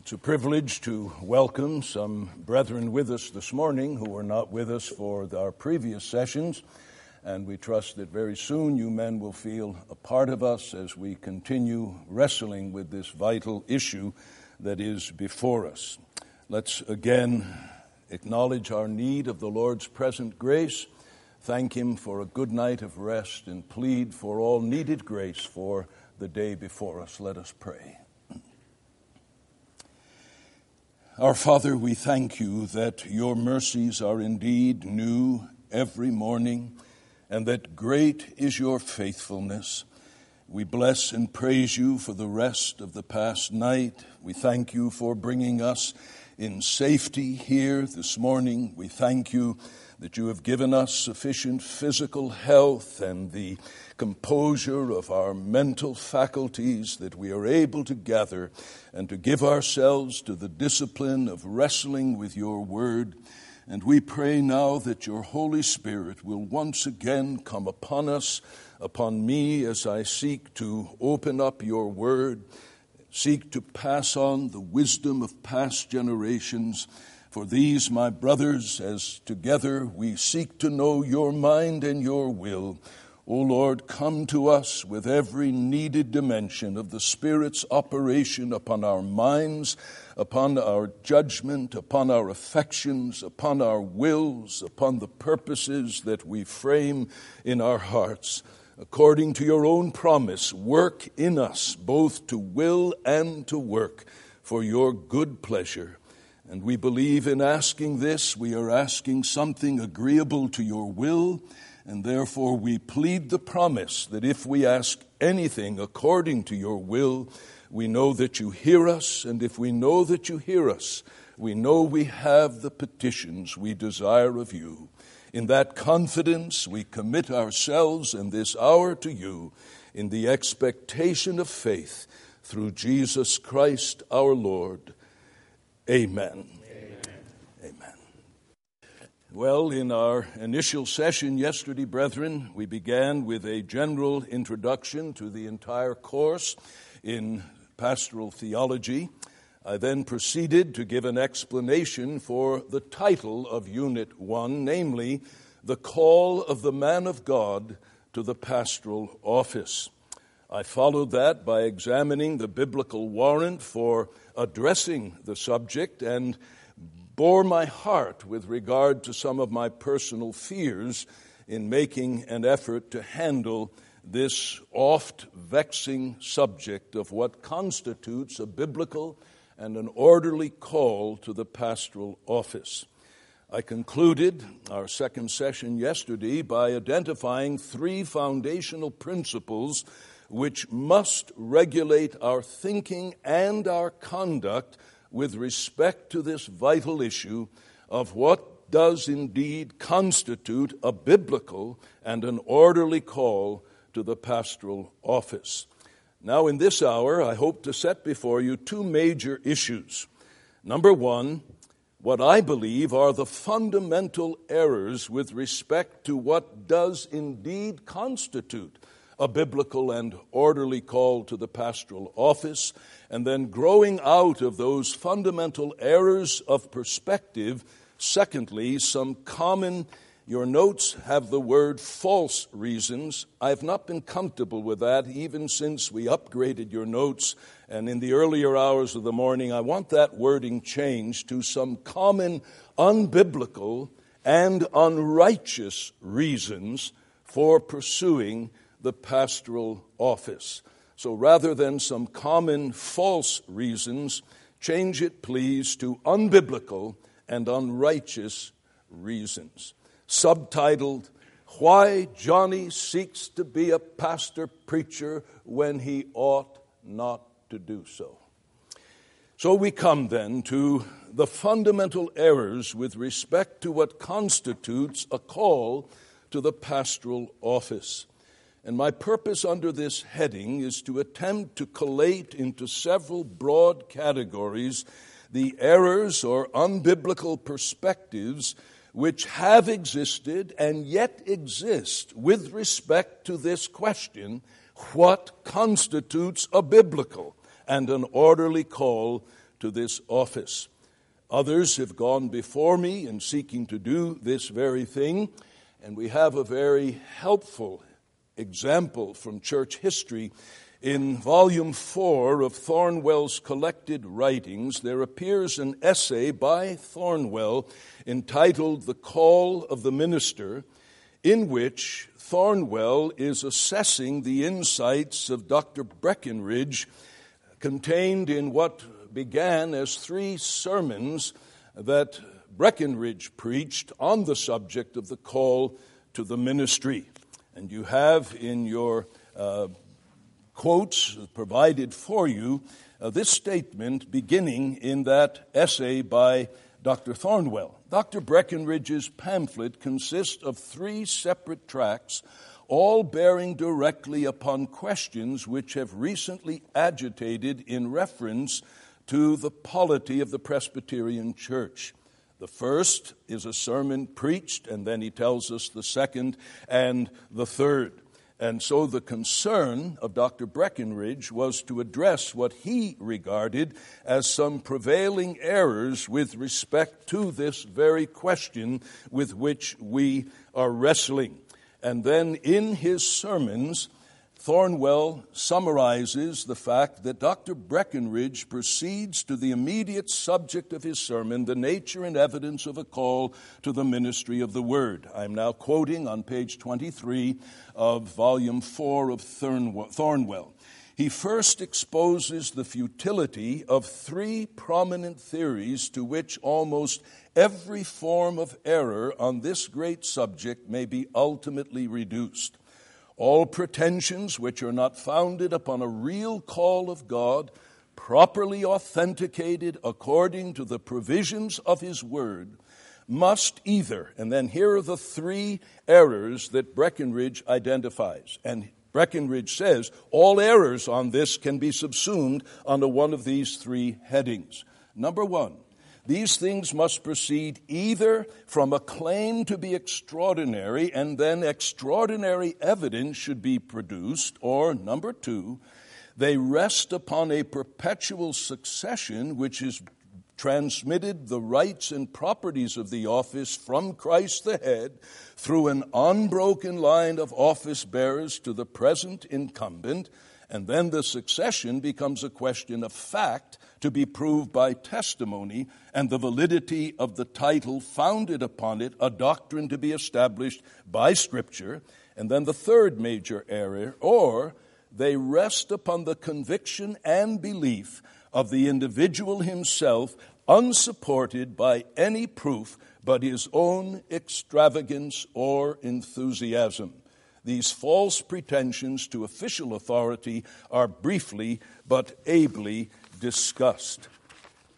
It's a privilege to welcome some brethren with us this morning who were not with us for our previous sessions. And we trust that very soon you men will feel a part of us as we continue wrestling with this vital issue that is before us. Let's again acknowledge our need of the Lord's present grace, thank Him for a good night of rest, and plead for all needed grace for the day before us. Let us pray. Our Father, we thank you that your mercies are indeed new every morning and that great is your faithfulness. We bless and praise you for the rest of the past night. We thank you for bringing us in safety here this morning. We thank you that you have given us sufficient physical health and the composure of our mental faculties that we are able to gather and to give ourselves to the discipline of wrestling with your word. And we pray now that your Holy Spirit will once again come upon us, upon me, as I seek to open up your word, seek to pass on the wisdom of past generations. For these, my brothers, as together we seek to know your mind and your will, O Lord, come to us with every needed dimension of the Spirit's operation upon our minds, upon our judgment, upon our affections, upon our wills, upon the purposes that we frame in our hearts. According to your own promise, work in us both to will and to work for your good pleasure. And we believe in asking this, we are asking something agreeable to your will and therefore, we plead the promise that if we ask anything according to your will, we know that you hear us. And if we know that you hear us, we know we have the petitions we desire of you. In that confidence, we commit ourselves in this hour to you in the expectation of faith through Jesus Christ our Lord. Amen. Amen. Well, in our initial session yesterday, brethren, we began with a general introduction to the entire course in pastoral theology. I then proceeded to give an explanation for the title of Unit 1, namely, The Call of the Man of God to the Pastoral Office. I followed that by examining the biblical warrant for addressing the subject and bore my heart with regard to some of my personal fears in making an effort to handle this oft vexing subject of what constitutes a biblical and an orderly call to the pastoral office. I concluded our second session yesterday by identifying three foundational principles which must regulate our thinking and our conduct with respect to this vital issue of what does indeed constitute a biblical and an orderly call to the pastoral office. Now, in this hour, I hope to set before you two major issues. Number one, what I believe are the fundamental errors with respect to what does indeed constitute a biblical and orderly call to the pastoral office, and then growing out of those fundamental errors of perspective, secondly, some common your notes have the word false reasons. I've not been comfortable with that even since we upgraded your notes. And in the earlier hours of the morning, I want that wording changed to some common unbiblical and unrighteous reasons for pursuing the pastoral office. So rather than some common false reasons, change it, please, to unbiblical and unrighteous reasons. Subtitled, Why Johnny Seeks to Be a Pastor Preacher When He Ought Not to Do So. So we come then to the fundamental errors with respect to what constitutes a call to the pastoral office. And my purpose under this heading is to attempt to collate into several broad categories the errors or unbiblical perspectives which have existed and yet exist with respect to this question what constitutes a biblical and an orderly call to this office. Others have gone before me in seeking to do this very thing, and we have a very helpful example from church history. In volume four of Thornwell's collected writings, there appears an essay by Thornwell entitled The Call of the Minister, in which Thornwell is assessing the insights of Dr. Breckinridge contained in what began as three sermons that Breckinridge preached on the subject of the call to the ministry. And you have in your uh, quotes provided for you uh, this statement beginning in that essay by Dr. Thornwell. Dr. Breckinridge's pamphlet consists of three separate tracts, all bearing directly upon questions which have recently agitated in reference to the polity of the Presbyterian Church. The first is a sermon preached, and then he tells us the second and the third. And so the concern of Dr. Breckinridge was to address what he regarded as some prevailing errors with respect to this very question with which we are wrestling. And then in his sermons, Thornwell summarizes the fact that Dr. Breckinridge proceeds to the immediate subject of his sermon, the nature and evidence of a call to the ministry of the Word. I'm now quoting on page 23 of volume 4 of Thornwell. He first exposes the futility of three prominent theories to which almost every form of error on this great subject may be ultimately reduced. All pretensions which are not founded upon a real call of God, properly authenticated according to the provisions of His Word, must either, and then here are the three errors that Breckinridge identifies. And Breckinridge says all errors on this can be subsumed under one of these three headings. Number one, these things must proceed either from a claim to be extraordinary, and then extraordinary evidence should be produced, or number two, they rest upon a perpetual succession which is transmitted the rights and properties of the office from Christ the head through an unbroken line of office bearers to the present incumbent, and then the succession becomes a question of fact to be proved by testimony and the validity of the title founded upon it, a doctrine to be established by Scripture. And then the third major error, or they rest upon the conviction and belief of the individual himself, unsupported by any proof but his own extravagance or enthusiasm. These false pretensions to official authority are briefly but ably discussed.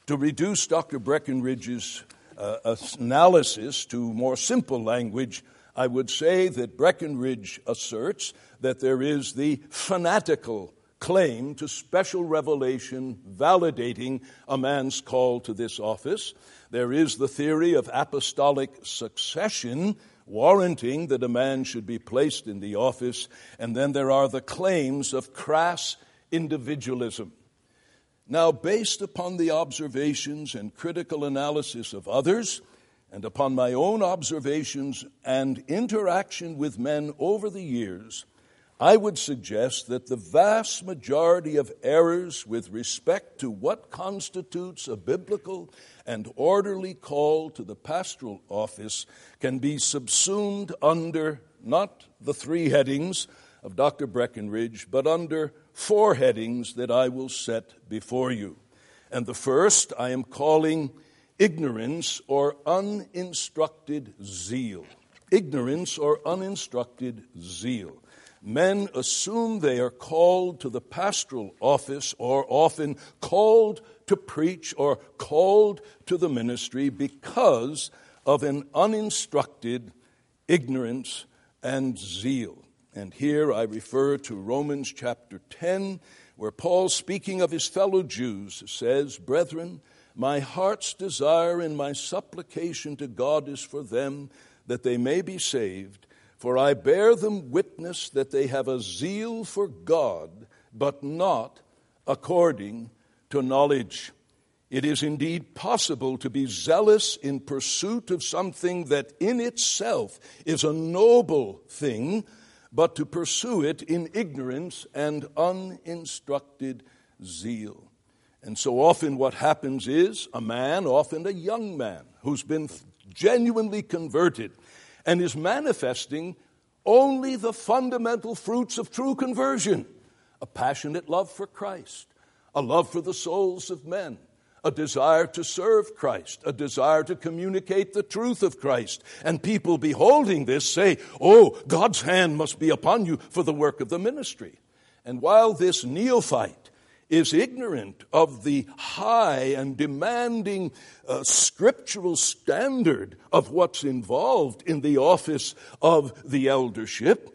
To reduce Dr. Breckinridge's uh, analysis to more simple language, I would say that Breckinridge asserts that there is the fanatical claim to special revelation validating a man's call to this office. There is the theory of apostolic succession warranting that a man should be placed in the office. And then there are the claims of crass individualism. Now, based upon the observations and critical analysis of others, and upon my own observations and interaction with men over the years, I would suggest that the vast majority of errors with respect to what constitutes a biblical and orderly call to the pastoral office can be subsumed under not the three headings of Dr. Breckinridge, but under four headings that I will set before you. And the first I am calling ignorance or uninstructed zeal. Ignorance or uninstructed zeal. Men assume they are called to the pastoral office or often called to preach or called to the ministry because of an uninstructed ignorance and zeal. And here I refer to Romans chapter 10, where Paul, speaking of his fellow Jews, says, Brethren, my heart's desire and my supplication to God is for them that they may be saved. For I bear them witness that they have a zeal for God, but not according to knowledge. It is indeed possible to be zealous in pursuit of something that in itself is a noble thing, but to pursue it in ignorance and uninstructed zeal. And so often, what happens is a man, often a young man, who's been genuinely converted and is manifesting only the fundamental fruits of true conversion a passionate love for Christ, a love for the souls of men, a desire to serve Christ, a desire to communicate the truth of Christ. And people beholding this say, Oh, God's hand must be upon you for the work of the ministry. And while this neophyte is ignorant of the high and demanding uh, scriptural standard of what's involved in the office of the eldership,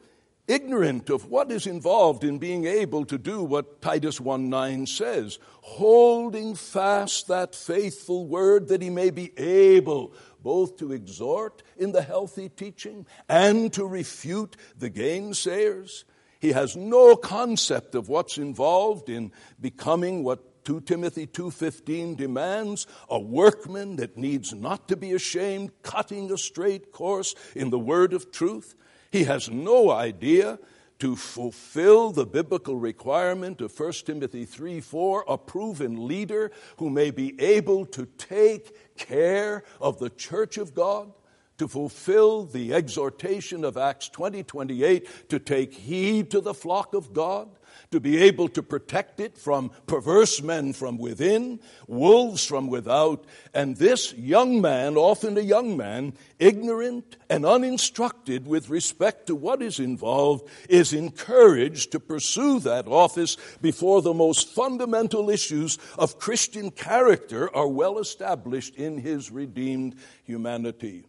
ignorant of what is involved in being able to do what Titus 1 9 says, holding fast that faithful word that he may be able both to exhort in the healthy teaching and to refute the gainsayers. He has no concept of what's involved in becoming what 2 Timothy 2:15 demands, a workman that needs not to be ashamed, cutting a straight course in the word of truth. He has no idea to fulfill the biblical requirement of 1 Timothy 3 4, a proven leader who may be able to take care of the church of God to fulfill the exhortation of Acts 20 28 to take heed to the flock of God, to be able to protect it from perverse men from within, wolves from without. And this young man, often a young man, ignorant and uninstructed with respect to what is involved, is encouraged to pursue that office before the most fundamental issues of Christian character are well established in his redeemed humanity.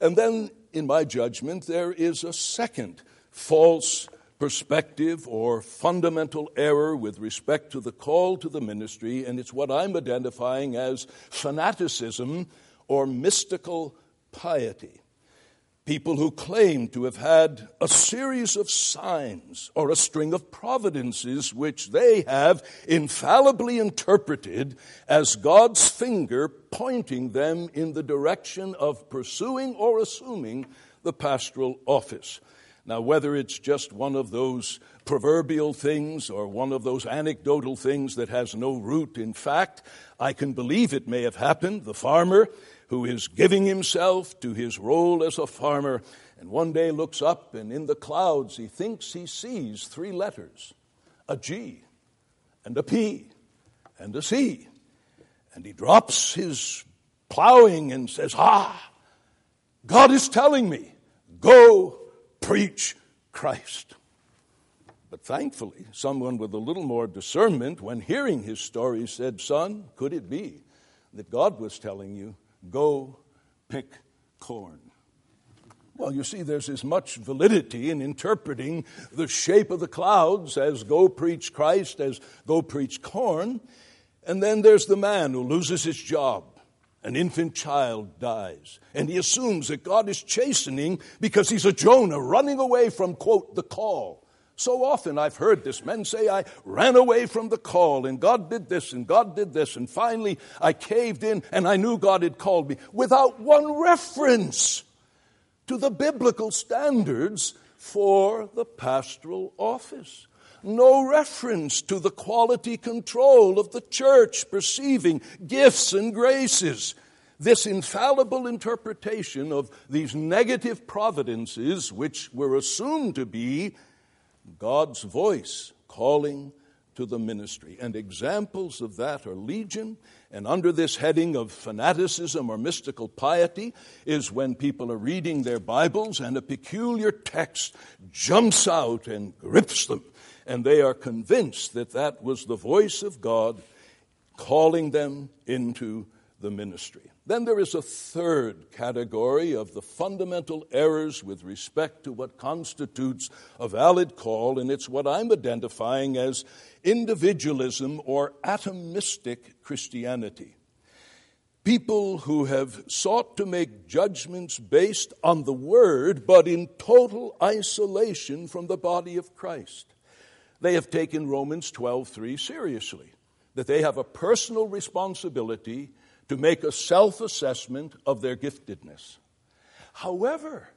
And then, in my judgment, there is a second false perspective or fundamental error with respect to the call to the ministry, and it's what I'm identifying as fanaticism or mystical piety people who claim to have had a series of signs or a string of providences which they have infallibly interpreted as God's finger pointing them in the direction of pursuing or assuming the pastoral office. Now, whether it's just one of those proverbial things or one of those anecdotal things that has no root in fact, I can believe it may have happened. The farmer who is giving himself to his role as a farmer, and one day looks up and in the clouds he thinks he sees three letters a G and a P and a C. And he drops his plowing and says, Ah, God is telling me, go preach Christ. But thankfully, someone with a little more discernment, when hearing his story, said, Son, could it be that God was telling you Go pick corn. Well, you see, there's as much validity in interpreting the shape of the clouds as go preach Christ, as go preach corn. And then there's the man who loses his job. An infant child dies. And he assumes that God is chastening because he's a Jonah running away from, quote, the call. So often I've heard this. Men say, I ran away from the call, and God did this, and God did this, and finally I caved in, and I knew God had called me, without one reference to the biblical standards for the pastoral office. No reference to the quality control of the church perceiving gifts and graces. This infallible interpretation of these negative providences, which were assumed to be God's voice calling to the ministry. And examples of that are legion. And under this heading of fanaticism or mystical piety is when people are reading their Bibles and a peculiar text jumps out and grips them. And they are convinced that that was the voice of God calling them into the ministry. Then there is a third category of the fundamental errors with respect to what constitutes a valid call, and it's what I'm identifying as individualism or atomistic Christianity. People who have sought to make judgments based on the Word, but in total isolation from the body of Christ. They have taken Romans 12:3 seriously. that they have a personal responsibility to make a self assessment of their giftedness. However,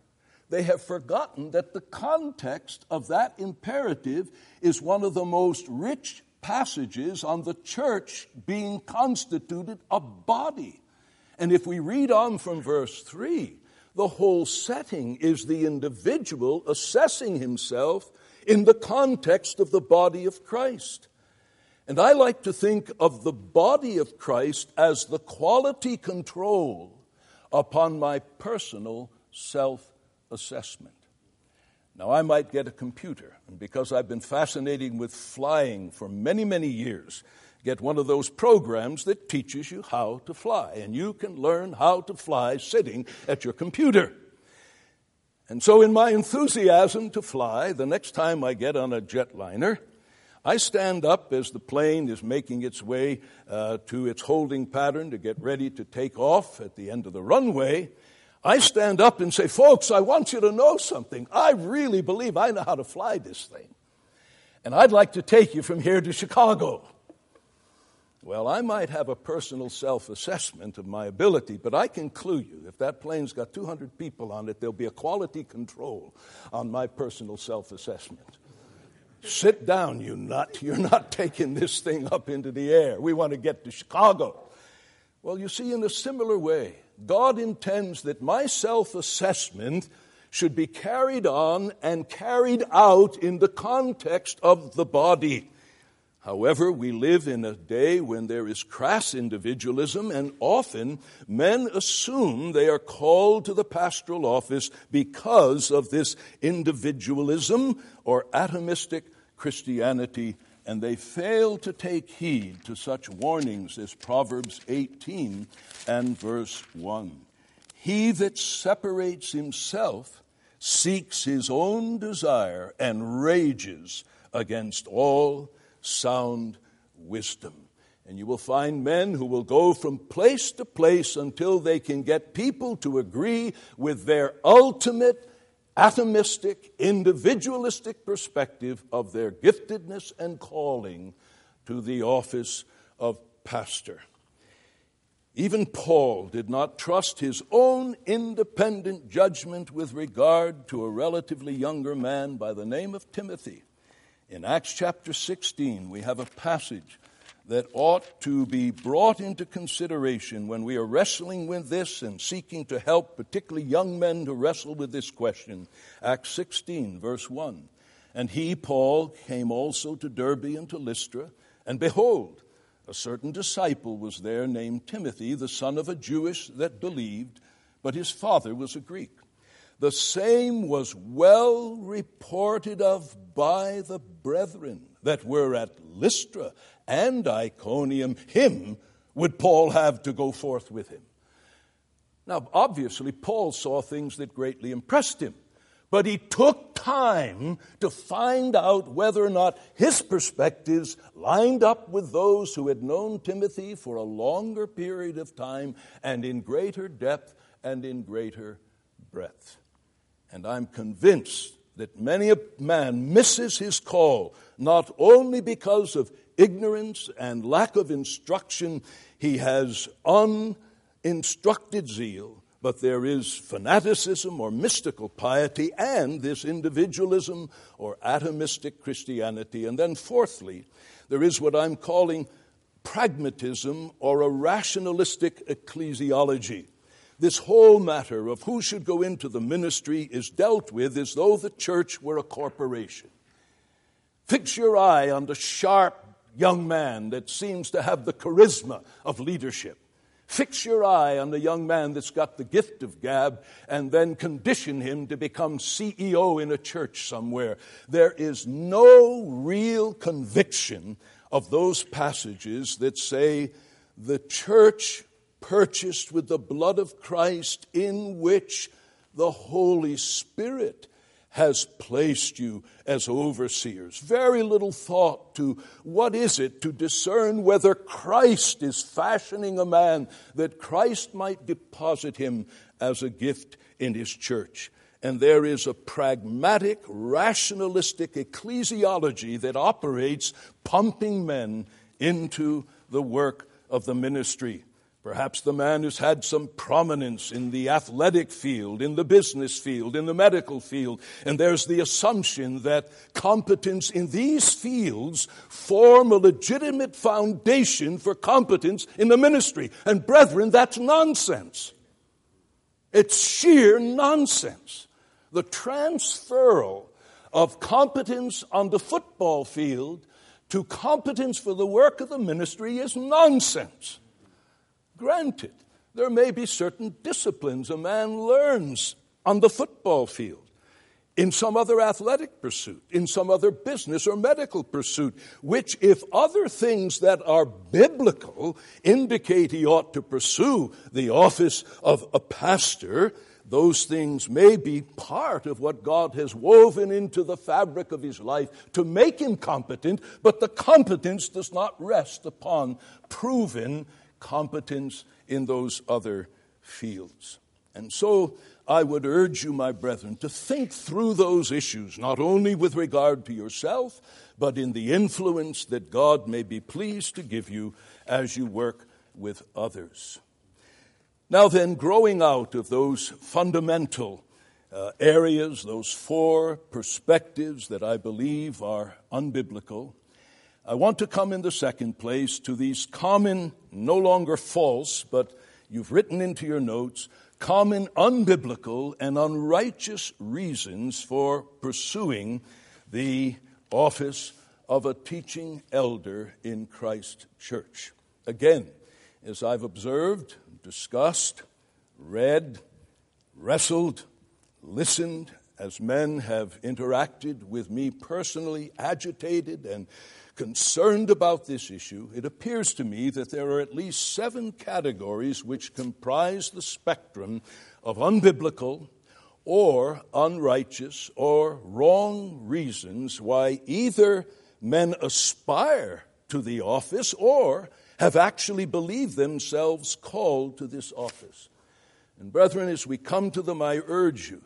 they have forgotten that the context of that imperative is one of the most rich passages on the church being constituted a body. And if we read on from verse 3, the whole setting is the individual assessing himself in the context of the body of Christ. And I like to think of the body of Christ as the quality control upon my personal self assessment. Now, I might get a computer, and because I've been fascinating with flying for many, many years, get one of those programs that teaches you how to fly, and you can learn how to fly sitting at your computer. And so, in my enthusiasm to fly, the next time I get on a jetliner, I stand up as the plane is making its way uh, to its holding pattern to get ready to take off at the end of the runway, I stand up and say, Folks, I want you to know something. I really believe I know how to fly this thing. And I'd like to take you from here to Chicago. Well, I might have a personal self assessment of my ability, but I can clue you if that plane's got 200 people on it, there'll be a quality control on my personal self assessment. Sit down, you nut. You're not taking this thing up into the air. We want to get to Chicago. Well, you see, in a similar way, God intends that my self assessment should be carried on and carried out in the context of the body. However, we live in a day when there is crass individualism, and often men assume they are called to the pastoral office because of this individualism or atomistic Christianity and they fail to take heed to such warnings as Proverbs 18 and verse 1. He that separates himself seeks his own desire and rages against all sound wisdom. And you will find men who will go from place to place until they can get people to agree with their ultimate atomistic, individualistic perspective of their giftedness and calling to the office of pastor. Even Paul did not trust his own independent judgment with regard to a relatively younger man by the name of Timothy. In Acts chapter 16, we have a passage that ought to be brought into consideration when we are wrestling with this and seeking to help particularly young men to wrestle with this question. Acts 16, verse 1. And he, Paul, came also to Derbe and to Lystra, and behold, a certain disciple was there named Timothy, the son of a Jewish that believed, but his father was a Greek. The same was well reported of by the brethren that were at Lystra and Iconium, him would Paul have to go forth with him. Now, obviously, Paul saw things that greatly impressed him, but he took time to find out whether or not his perspectives lined up with those who had known Timothy for a longer period of time and in greater depth and in greater breadth. And I'm convinced that many a man misses his call not only because of ignorance and lack of instruction, he has uninstructed zeal, but there is fanaticism or mystical piety and this individualism or atomistic Christianity. And then, fourthly, there is what I'm calling pragmatism or a rationalistic ecclesiology. This whole matter of who should go into the ministry is dealt with as though the church were a corporation. Fix your eye on the sharp young man that seems to have the charisma of leadership. Fix your eye on the young man that's got the gift of gab and then condition him to become CEO in a church somewhere. There is no real conviction of those passages that say the church purchased with the blood of Christ in which the Holy Spirit has placed you as overseers. Very little thought to what is it to discern whether Christ is fashioning a man that Christ might deposit him as a gift in his church. And there is a pragmatic, rationalistic ecclesiology that operates pumping men into the work of the ministry. Perhaps the man who's had some prominence in the athletic field, in the business field, in the medical field, and there's the assumption that competence in these fields form a legitimate foundation for competence in the ministry. And brethren, that's nonsense. It's sheer nonsense. The transferal of competence on the football field to competence for the work of the ministry is nonsense. Granted, there may be certain disciplines a man learns on the football field, in some other athletic pursuit, in some other business or medical pursuit, which, if other things that are biblical indicate he ought to pursue the office of a pastor, those things may be part of what God has woven into the fabric of his life to make him competent, but the competence does not rest upon proven competence in those other fields. And so I would urge you, my brethren, to think through those issues, not only with regard to yourself, but in the influence that God may be pleased to give you as you work with others. Now, then, growing out of those fundamental uh, areas, those four perspectives that I believe are unbiblical, I want to come in the second place to these common, no longer false, but you've written into your notes, common unbiblical and unrighteous reasons for pursuing the office of a teaching elder in Christ Church. Again, as I've observed, discussed, read, wrestled, listened, as men have interacted with me personally, agitated and concerned about this issue, it appears to me that there are at least seven categories which comprise the spectrum of unbiblical or unrighteous or wrong reasons why either men aspire to the office or have actually believed themselves called to this office. And brethren, as we come to them, I urge you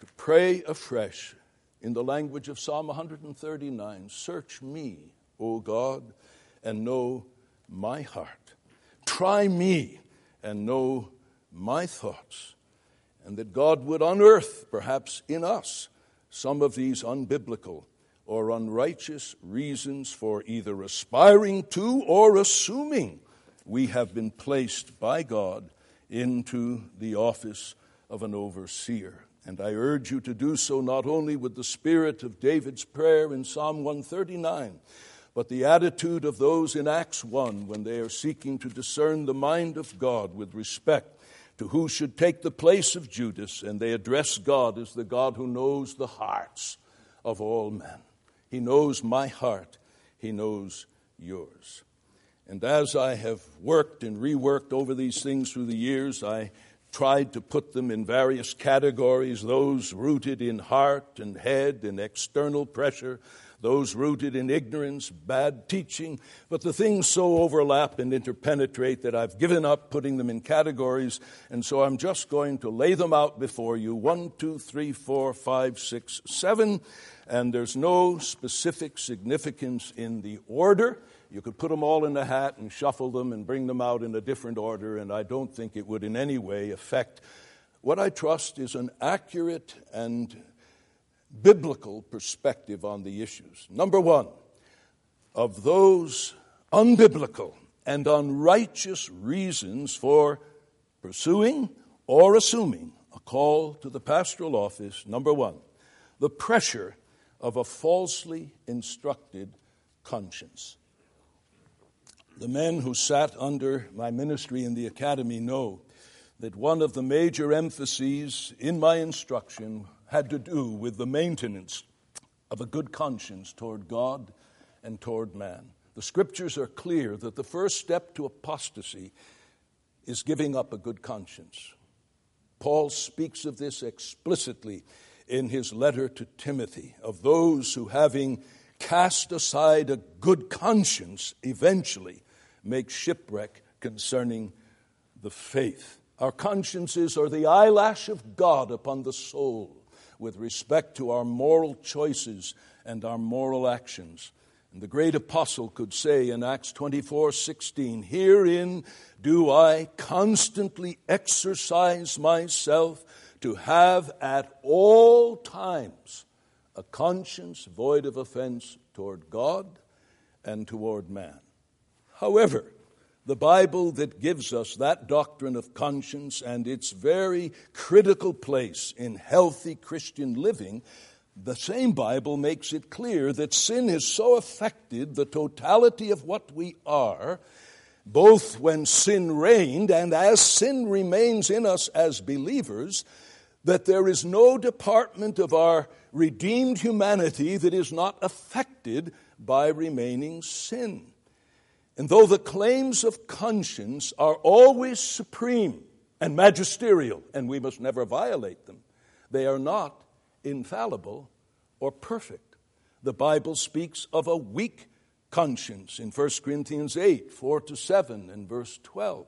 to pray afresh in the language of Psalm 139 Search me, O God, and know my heart. Try me and know my thoughts. And that God would unearth, perhaps in us, some of these unbiblical or unrighteous reasons for either aspiring to or assuming we have been placed by God into the office of an overseer. And I urge you to do so not only with the spirit of David's prayer in Psalm 139, but the attitude of those in Acts 1 when they are seeking to discern the mind of God with respect to who should take the place of Judas, and they address God as the God who knows the hearts of all men. He knows my heart, He knows yours. And as I have worked and reworked over these things through the years, I tried to put them in various categories those rooted in heart and head and external pressure, those rooted in ignorance, bad teaching. But the things so overlap and interpenetrate that I've given up putting them in categories, and so I'm just going to lay them out before you one, two, three, four, five, six, seven and there's no specific significance in the order. You could put them all in a hat and shuffle them and bring them out in a different order, and I don't think it would in any way affect what I trust is an accurate and biblical perspective on the issues. Number one, of those unbiblical and unrighteous reasons for pursuing or assuming a call to the pastoral office, number one, the pressure of a falsely instructed conscience. The men who sat under my ministry in the academy know that one of the major emphases in my instruction had to do with the maintenance of a good conscience toward God and toward man. The scriptures are clear that the first step to apostasy is giving up a good conscience. Paul speaks of this explicitly in his letter to Timothy of those who, having cast aside a good conscience, eventually make shipwreck concerning the faith. Our consciences are the eyelash of God upon the soul with respect to our moral choices and our moral actions. And the great apostle could say in Acts 24 16, Herein do I constantly exercise myself to have at all times a conscience void of offense toward God and toward man. However, the Bible that gives us that doctrine of conscience and its very critical place in healthy Christian living the same Bible makes it clear that sin has so affected the totality of what we are, both when sin reigned and as sin remains in us as believers, that there is no department of our redeemed humanity that is not affected by remaining sin. And though the claims of conscience are always supreme and magisterial, and we must never violate them, they are not infallible or perfect. The Bible speaks of a weak conscience in 1 Corinthians 8, 4 to 7, and verse 12.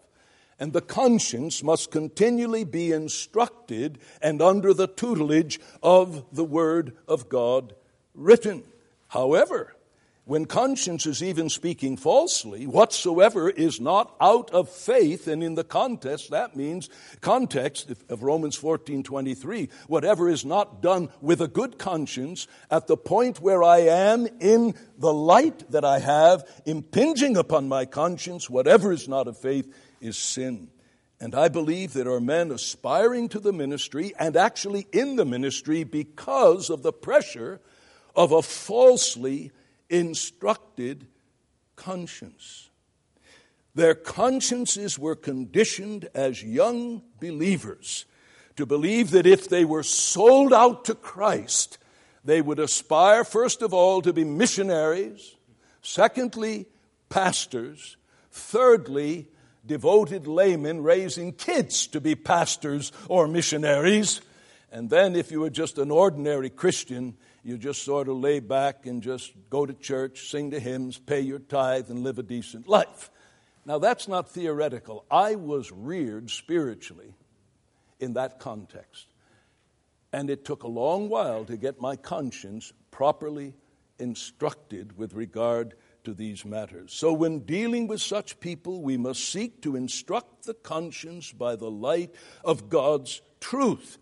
And the conscience must continually be instructed and under the tutelage of the Word of God written. However, when conscience is even speaking falsely, whatsoever is not out of faith, and in the context, that means context of Romans 14 23, whatever is not done with a good conscience, at the point where I am in the light that I have impinging upon my conscience, whatever is not of faith is sin. And I believe there are men aspiring to the ministry and actually in the ministry because of the pressure of a falsely instructed conscience. Their consciences were conditioned as young believers to believe that if they were sold out to Christ, they would aspire, first of all, to be missionaries, secondly, pastors, thirdly, devoted laymen raising kids to be pastors or missionaries. And then, if you were just an ordinary Christian, you just sort of lay back and just go to church, sing the hymns, pay your tithe, and live a decent life. Now, that's not theoretical. I was reared spiritually in that context. And it took a long while to get my conscience properly instructed with regard to these matters. So, when dealing with such people, we must seek to instruct the conscience by the light of God's truth.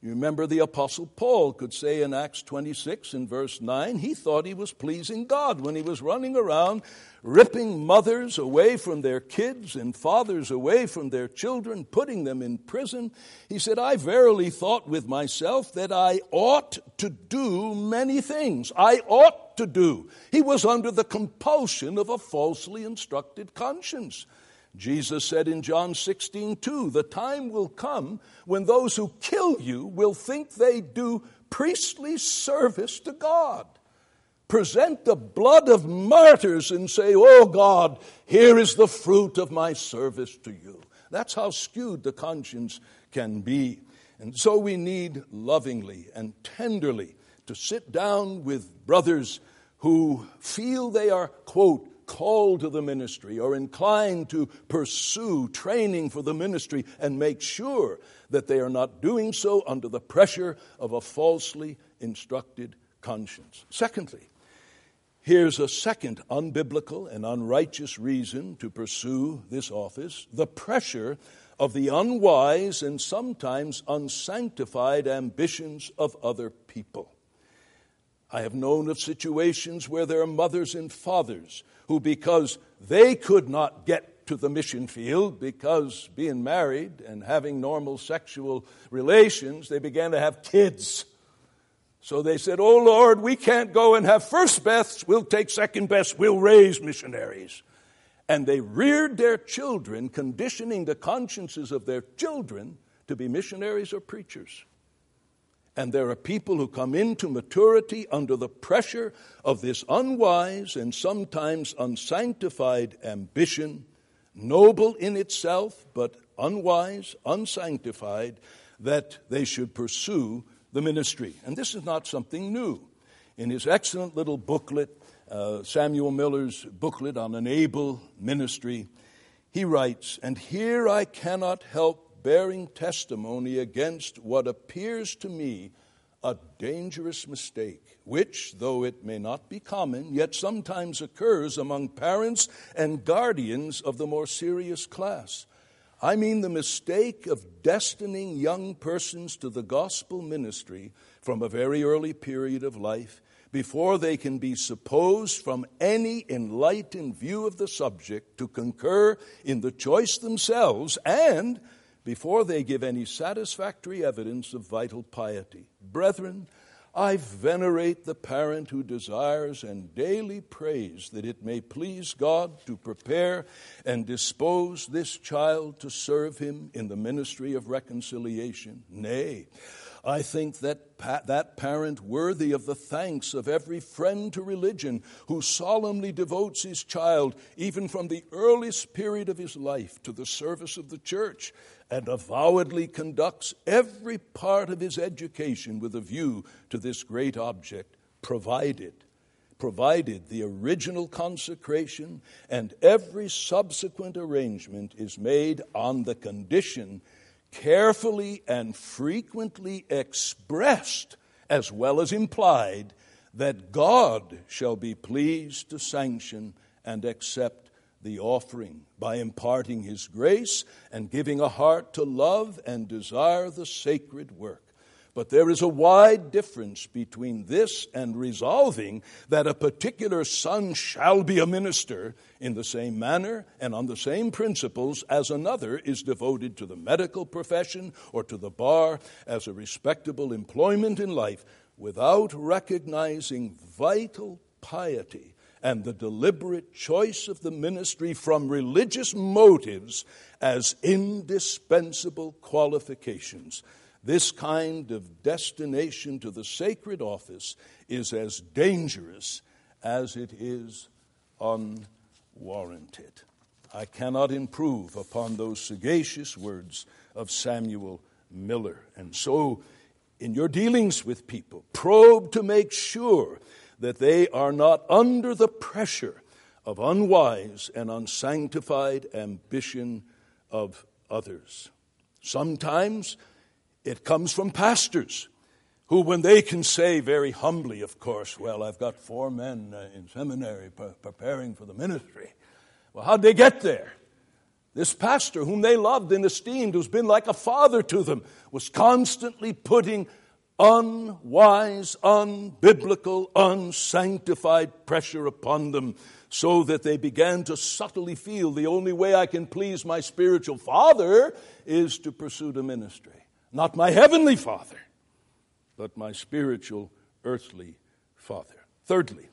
You remember the Apostle Paul could say in Acts 26 in verse 9, he thought he was pleasing God when he was running around ripping mothers away from their kids and fathers away from their children, putting them in prison. He said, I verily thought with myself that I ought to do many things. I ought to do. He was under the compulsion of a falsely instructed conscience. Jesus said in John 16, 2, the time will come when those who kill you will think they do priestly service to God. Present the blood of martyrs and say, Oh God, here is the fruit of my service to you. That's how skewed the conscience can be. And so we need lovingly and tenderly to sit down with brothers who feel they are, quote, called to the ministry or inclined to pursue training for the ministry and make sure that they are not doing so under the pressure of a falsely instructed conscience. Secondly, here's a second unbiblical and unrighteous reason to pursue this office the pressure of the unwise and sometimes unsanctified ambitions of other people. I have known of situations where there are mothers and fathers who, because they could not get to the mission field because being married and having normal sexual relations, they began to have kids. So they said, Oh Lord, we can't go and have first best, we'll take second best, we'll raise missionaries. And they reared their children, conditioning the consciences of their children to be missionaries or preachers. And there are people who come into maturity under the pressure of this unwise and sometimes unsanctified ambition, noble in itself, but unwise, unsanctified, that they should pursue the ministry. And this is not something new. In his excellent little booklet, uh, Samuel Miller's booklet on an able ministry, he writes, And here I cannot help bearing testimony against what appears to me a dangerous mistake, which, though it may not be common, yet sometimes occurs among parents and guardians of the more serious class. I mean the mistake of destining young persons to the gospel ministry from a very early period of life before they can be supposed from any enlightened view of the subject to concur in the choice themselves and before they give any satisfactory evidence of vital piety. Brethren, I venerate the parent who desires and daily prays that it may please God to prepare and dispose this child to serve him in the ministry of reconciliation. Nay, I think that pa- that parent worthy of the thanks of every friend to religion who solemnly devotes his child, even from the earliest period of his life, to the service of the church, and avowedly conducts every part of his education with a view to this great object, provided provided the original consecration and every subsequent arrangement is made on the condition carefully and frequently expressed as well as implied that God shall be pleased to sanction and accept the offering by imparting His grace and giving a heart to love and desire the sacred work. But there is a wide difference between this and resolving that a particular son shall be a minister in the same manner and on the same principles as another is devoted to the medical profession or to the bar as a respectable employment in life without recognizing vital piety and the deliberate choice of the ministry from religious motives as indispensable qualifications. This kind of destination to the sacred office is as dangerous as it is unwarranted. I cannot improve upon those sagacious words of Samuel Miller. And so, in your dealings with people, probe to make sure that they are not under the pressure of unwise and unsanctified ambition of others. Sometimes it comes from pastors who, when they can say very humbly, of course, well, I've got four men uh, in seminary preparing for the ministry. Well, how'd they get there? This pastor, whom they loved and esteemed, who's been like a father to them, was constantly putting unwise, unbiblical, unsanctified pressure upon them so that they began to subtly feel the only way I can please my spiritual father is to pursue the ministry. Not my heavenly Father, but my spiritual earthly Father. Thirdly,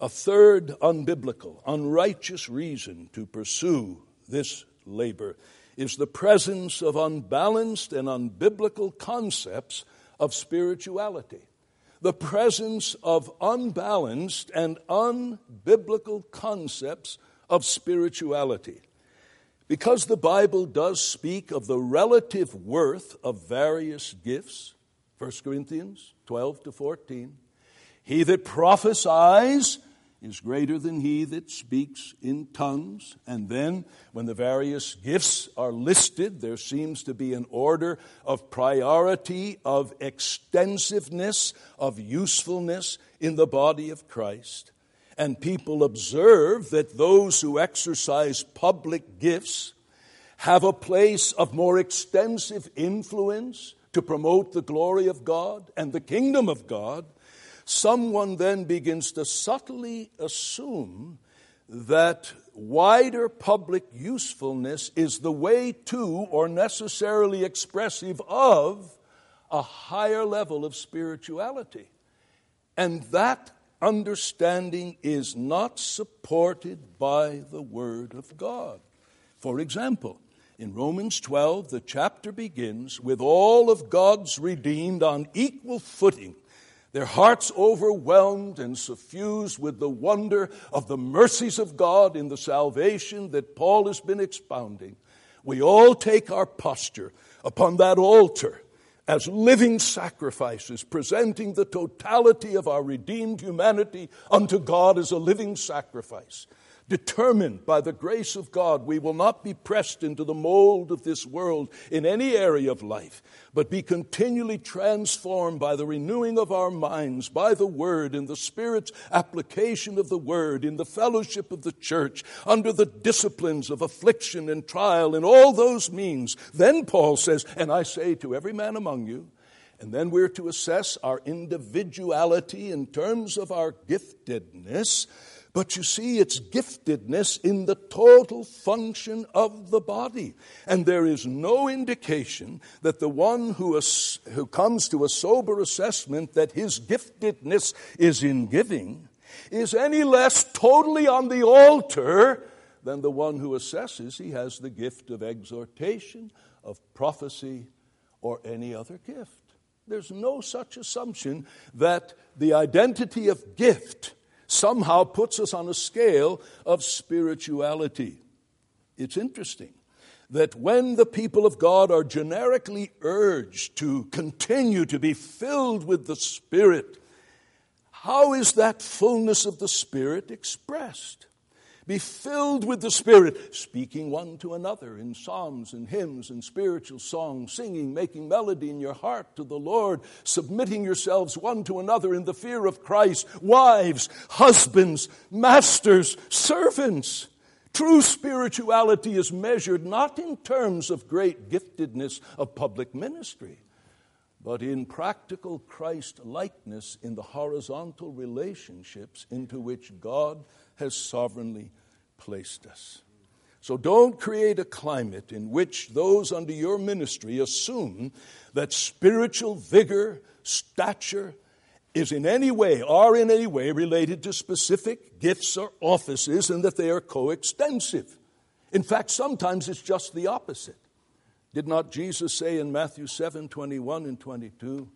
a third unbiblical, unrighteous reason to pursue this labor is the presence of unbalanced and unbiblical concepts of spirituality. The presence of unbalanced and unbiblical concepts of spirituality. Because the Bible does speak of the relative worth of various gifts, 1 Corinthians 12 to 14, he that prophesies is greater than he that speaks in tongues. And then, when the various gifts are listed, there seems to be an order of priority, of extensiveness, of usefulness in the body of Christ and people observe that those who exercise public gifts have a place of more extensive influence to promote the glory of God and the kingdom of God, someone then begins to subtly assume that wider public usefulness is the way to or necessarily expressive of a higher level of spirituality. And that understanding is not supported by the Word of God. For example, in Romans 12, the chapter begins with all of God's redeemed on equal footing, their hearts overwhelmed and suffused with the wonder of the mercies of God in the salvation that Paul has been expounding. We all take our posture upon that altar as living sacrifices, presenting the totality of our redeemed humanity unto God as a living sacrifice, determined by the grace of God, we will not be pressed into the mold of this world in any area of life, but be continually transformed by the renewing of our minds, by the Word, in the Spirit's application of the Word, in the fellowship of the church, under the disciplines of affliction and trial, in all those means. Then Paul says, And I say to every man among you, and then we're to assess our individuality in terms of our giftedness but you see, it's giftedness in the total function of the body. And there is no indication that the one who, is, who comes to a sober assessment that his giftedness is in giving is any less totally on the altar than the one who assesses he has the gift of exhortation, of prophecy, or any other gift. There's no such assumption that the identity of gift somehow puts us on a scale of spirituality. It's interesting that when the people of God are generically urged to continue to be filled with the Spirit, how is that fullness of the Spirit expressed? Be filled with the Spirit, speaking one to another in psalms and hymns and spiritual songs, singing, making melody in your heart to the Lord, submitting yourselves one to another in the fear of Christ, wives, husbands, masters, servants. True spirituality is measured not in terms of great giftedness of public ministry, but in practical Christ likeness in the horizontal relationships into which God has sovereignly placed us. So don't create a climate in which those under your ministry assume that spiritual vigor, stature, is in any way, are in any way related to specific gifts or offices and that they are coextensive. In fact, sometimes it's just the opposite. Did not Jesus say in Matthew 7 21 and 22,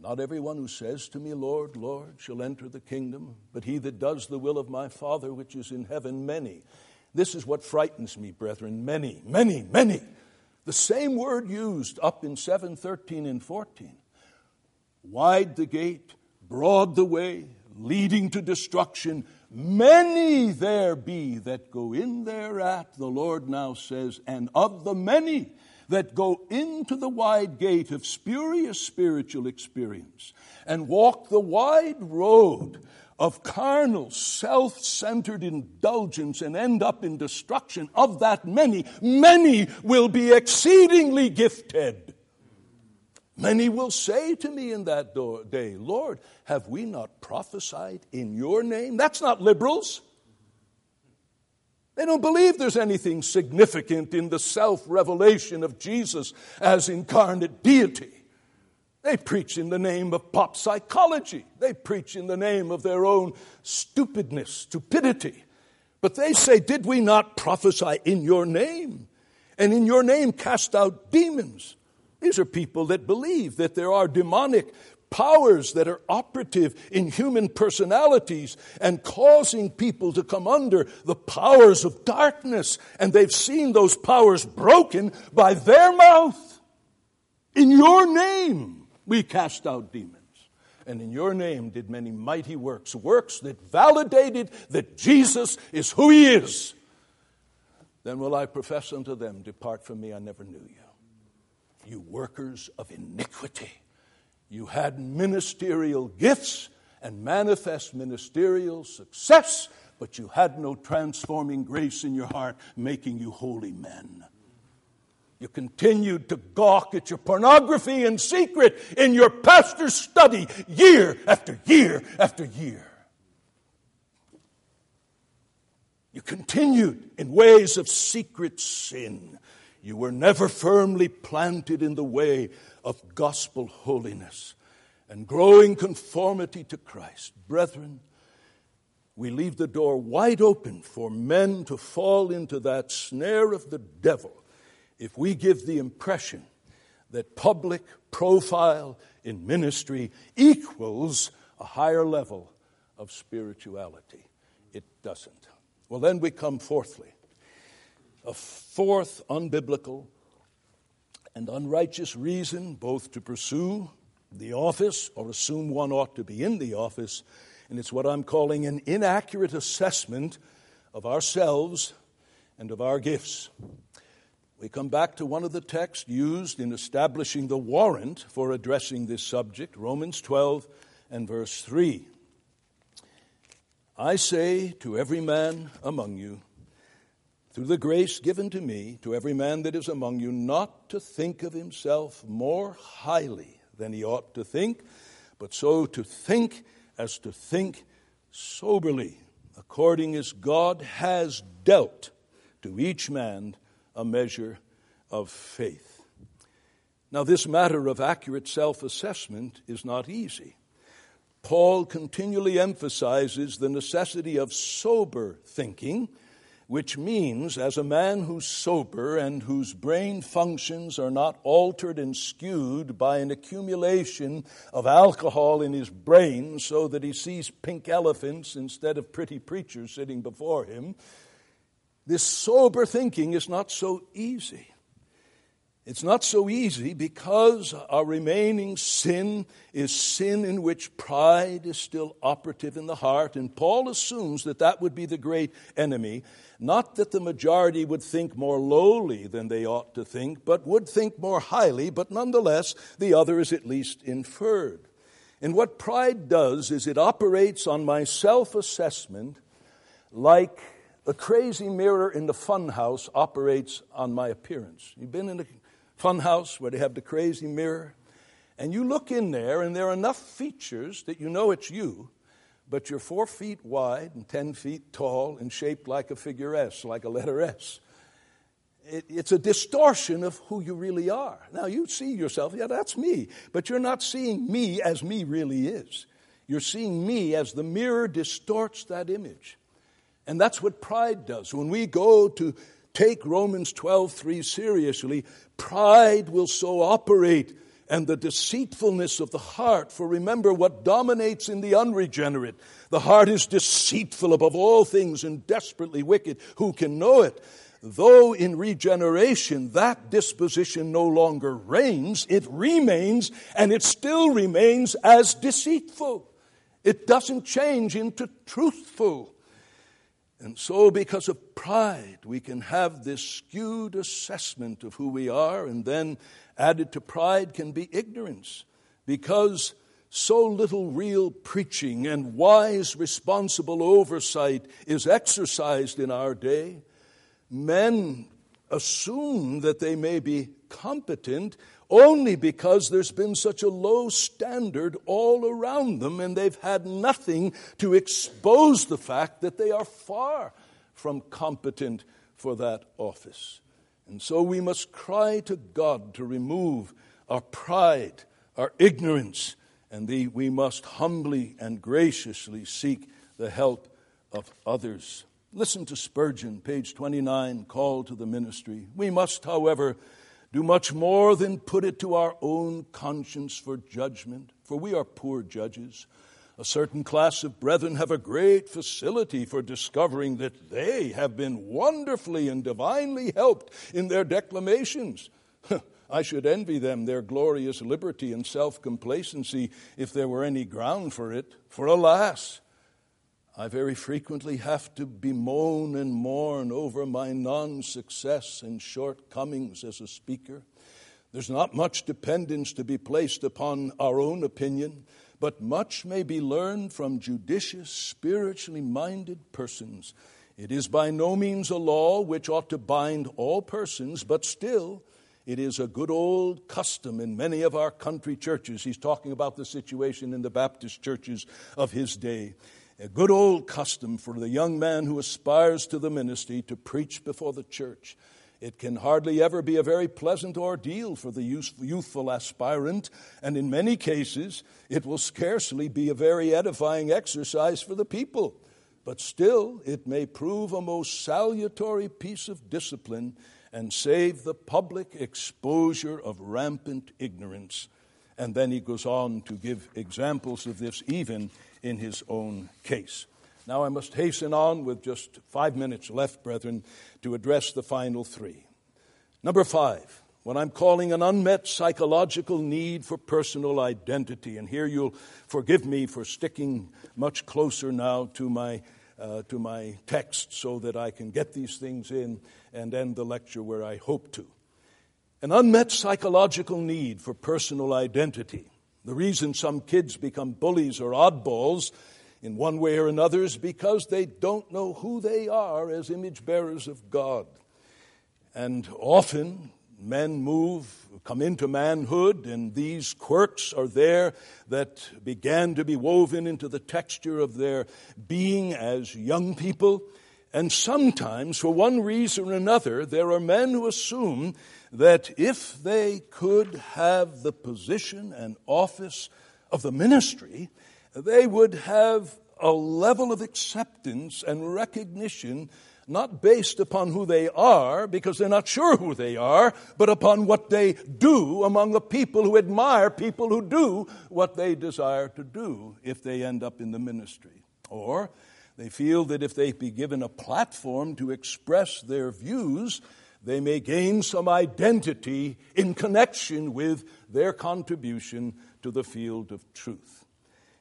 not everyone who says to me, Lord, Lord, shall enter the kingdom, but he that does the will of my Father which is in heaven, many. This is what frightens me, brethren. Many, many, many. The same word used up in 7, 13, and 14. Wide the gate, broad the way, leading to destruction. Many there be that go in thereat, the Lord now says, and of the many that go into the wide gate of spurious spiritual experience and walk the wide road of carnal, self centered indulgence and end up in destruction, of that many, many will be exceedingly gifted. Many will say to me in that day, Lord, have we not prophesied in your name? That's not liberals. They don't believe there's anything significant in the self revelation of Jesus as incarnate deity. They preach in the name of pop psychology. They preach in the name of their own stupidness, stupidity. But they say, Did we not prophesy in your name? And in your name cast out demons. These are people that believe that there are demonic powers that are operative in human personalities and causing people to come under the powers of darkness. And they've seen those powers broken by their mouth. In your name, we cast out demons. And in your name did many mighty works, works that validated that Jesus is who he is. Then will I profess unto them, Depart from me, I never knew you. You workers of iniquity. You had ministerial gifts and manifest ministerial success, but you had no transforming grace in your heart, making you holy men. You continued to gawk at your pornography in secret in your pastor's study year after year after year. You continued in ways of secret sin. You were never firmly planted in the way of gospel holiness and growing conformity to Christ. Brethren, we leave the door wide open for men to fall into that snare of the devil if we give the impression that public profile in ministry equals a higher level of spirituality. It doesn't. Well, then we come fourthly. A fourth unbiblical and unrighteous reason both to pursue the office or assume one ought to be in the office, and it's what I'm calling an inaccurate assessment of ourselves and of our gifts. We come back to one of the texts used in establishing the warrant for addressing this subject, Romans 12 and verse 3. I say to every man among you, through the grace given to me, to every man that is among you, not to think of himself more highly than he ought to think, but so to think as to think soberly, according as God has dealt to each man a measure of faith. Now, this matter of accurate self assessment is not easy. Paul continually emphasizes the necessity of sober thinking which means, as a man who's sober and whose brain functions are not altered and skewed by an accumulation of alcohol in his brain so that he sees pink elephants instead of pretty preachers sitting before him, this sober thinking is not so easy. It's not so easy because our remaining sin is sin in which pride is still operative in the heart, and Paul assumes that that would be the great enemy. Not that the majority would think more lowly than they ought to think, but would think more highly, but nonetheless, the other is at least inferred. And what pride does is it operates on my self assessment like a crazy mirror in the funhouse operates on my appearance. You've been in a funhouse where they have the crazy mirror, and you look in there, and there are enough features that you know it's you, but you're four feet wide and ten feet tall and shaped like a figure S, like a letter S. It, it's a distortion of who you really are. Now, you see yourself, yeah, that's me, but you're not seeing me as me really is. You're seeing me as the mirror distorts that image. And that's what pride does. When we go to take Romans 12:3 seriously, pride will so operate and the deceitfulness of the heart. For remember what dominates in the unregenerate. The heart is deceitful above all things and desperately wicked. Who can know it? Though in regeneration that disposition no longer reigns, it remains and it still remains as deceitful. It doesn't change into truthful. And so, because of pride, we can have this skewed assessment of who we are, and then added to pride can be ignorance. Because so little real preaching and wise, responsible oversight is exercised in our day, men assume that they may be competent only because there's been such a low standard all around them and they've had nothing to expose the fact that they are far from competent for that office. And so we must cry to God to remove our pride, our ignorance, and the, we must humbly and graciously seek the help of others. Listen to Spurgeon, page 29, Call to the Ministry. We must, however, do much more than put it to our own conscience for judgment, for we are poor judges. A certain class of brethren have a great facility for discovering that they have been wonderfully and divinely helped in their declamations. I should envy them their glorious liberty and self complacency if there were any ground for it. For alas, I very frequently have to bemoan and mourn over my non success and shortcomings as a speaker. There's not much dependence to be placed upon our own opinion, but much may be learned from judicious, spiritually minded persons. It is by no means a law which ought to bind all persons, but still, it is a good old custom in many of our country churches. He's talking about the situation in the Baptist churches of his day a good old custom for the young man who aspires to the ministry to preach before the church. It can hardly ever be a very pleasant ordeal for the youthful aspirant, and in many cases, it will scarcely be a very edifying exercise for the people. But still, it may prove a most salutary piece of discipline and save the public exposure of rampant ignorance. And then he goes on to give examples of this even in his own case. Now I must hasten on with just five minutes left, brethren, to address the final three. Number five, what I'm calling an unmet psychological need for personal identity. And here you'll forgive me for sticking much closer now to my uh, to my text so that I can get these things in and end the lecture where I hope to. An unmet psychological need for personal identity. The reason some kids become bullies or oddballs in one way or another is because they don't know who they are as image bearers of God. And often men move, come into manhood, and these quirks are there that began to be woven into the texture of their being as young people. And sometimes, for one reason or another, there are men who assume that if they could have the position and office of the ministry, they would have a level of acceptance and recognition not based upon who they are, because they're not sure who they are, but upon what they do among the people who admire people who do what they desire to do if they end up in the ministry. Or they feel that if they be given a platform to express their views, they may gain some identity in connection with their contribution to the field of truth.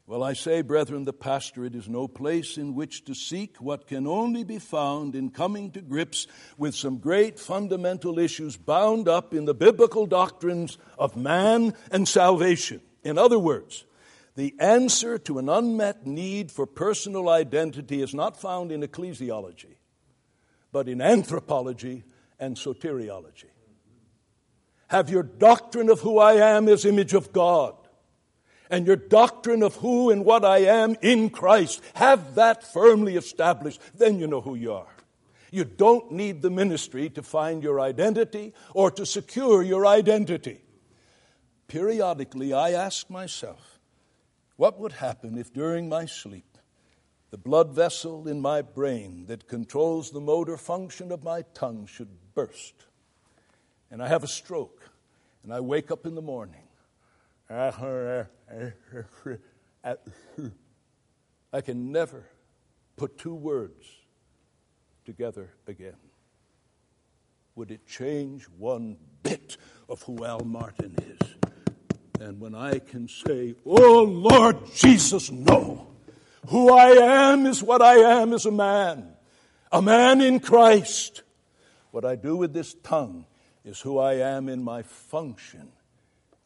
Well, I say, brethren, the pastorate is no place in which to seek what can only be found in coming to grips with some great fundamental issues bound up in the biblical doctrines of man and salvation. In other words, the answer to an unmet need for personal identity is not found in ecclesiology, but in anthropology and soteriology. Have your doctrine of who I am as image of God and your doctrine of who and what I am in Christ, have that firmly established, then you know who you are. You don't need the ministry to find your identity or to secure your identity. Periodically, I ask myself, what would happen if during my sleep, the blood vessel in my brain that controls the motor function of my tongue should burst, and I have a stroke, and I wake up in the morning? I can never put two words together again. Would it change one bit of who Al Martin is? And when I can say, Oh Lord Jesus, no. Who I am is what I am as a man, a man in Christ. What I do with this tongue is who I am in my function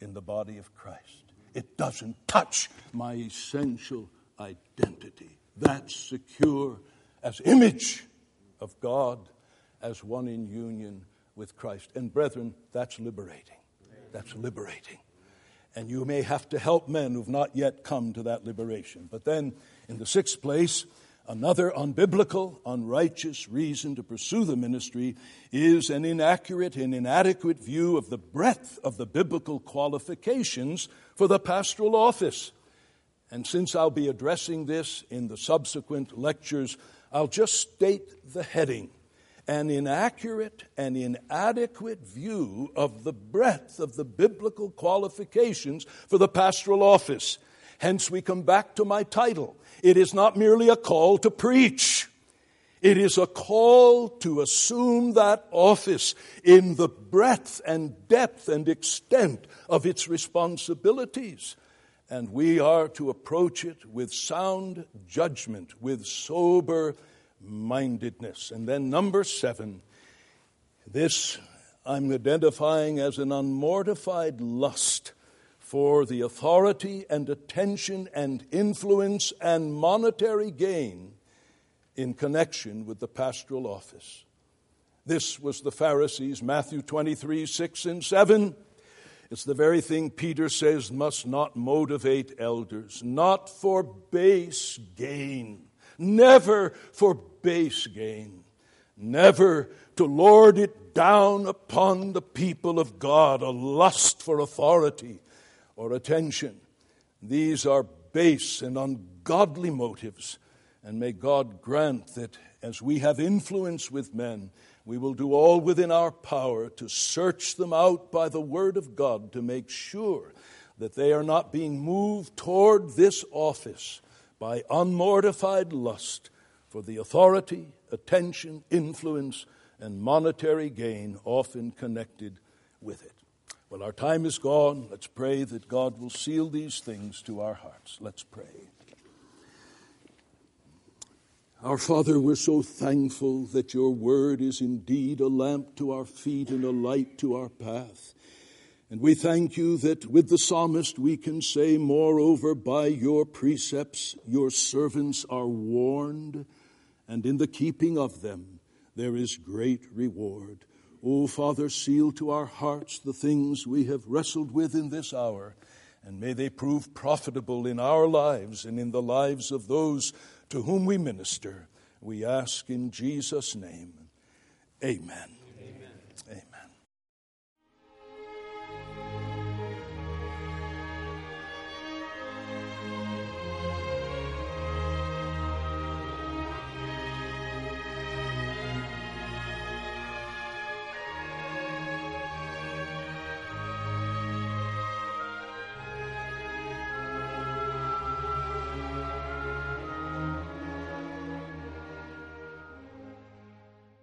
in the body of Christ it doesn't touch my essential identity. That's secure as image of God, as one in union with Christ. And brethren, that's liberating. That's liberating. And you may have to help men who've not yet come to that liberation. But then, in the sixth place, Another unbiblical, unrighteous reason to pursue the ministry is an inaccurate and inadequate view of the breadth of the biblical qualifications for the pastoral office. And since I'll be addressing this in the subsequent lectures, I'll just state the heading an inaccurate and inadequate view of the breadth of the biblical qualifications for the pastoral office. Hence, we come back to my title it is not merely a call to preach. It is a call to assume that office in the breadth and depth and extent of its responsibilities. And we are to approach it with sound judgment, with sober mindedness. And then, number seven, this I'm identifying as an unmortified lust for the authority and attention and influence and monetary gain in connection with the pastoral office. This was the Pharisees, Matthew 23, 6 and 7. It's the very thing Peter says must not motivate elders, not for base gain, never for base gain, never to lord it down upon the people of God, a lust for authority or attention. These are base and ungodly motives. And may God grant that as we have influence with men, we will do all within our power to search them out by the Word of God to make sure that they are not being moved toward this office by unmortified lust for the authority, attention, influence, and monetary gain often connected with it. Well, our time is gone. Let's pray that God will seal these things to our hearts. Let's pray. Our Father, we're so thankful that your word is indeed a lamp to our feet and a light to our path. And we thank you that with the psalmist we can say, Moreover, by your precepts your servants are warned, and in the keeping of them there is great reward. O Father, seal to our hearts the things we have wrestled with in this hour, and may they prove profitable in our lives and in the lives of those to whom we minister. We ask in Jesus' name. Amen.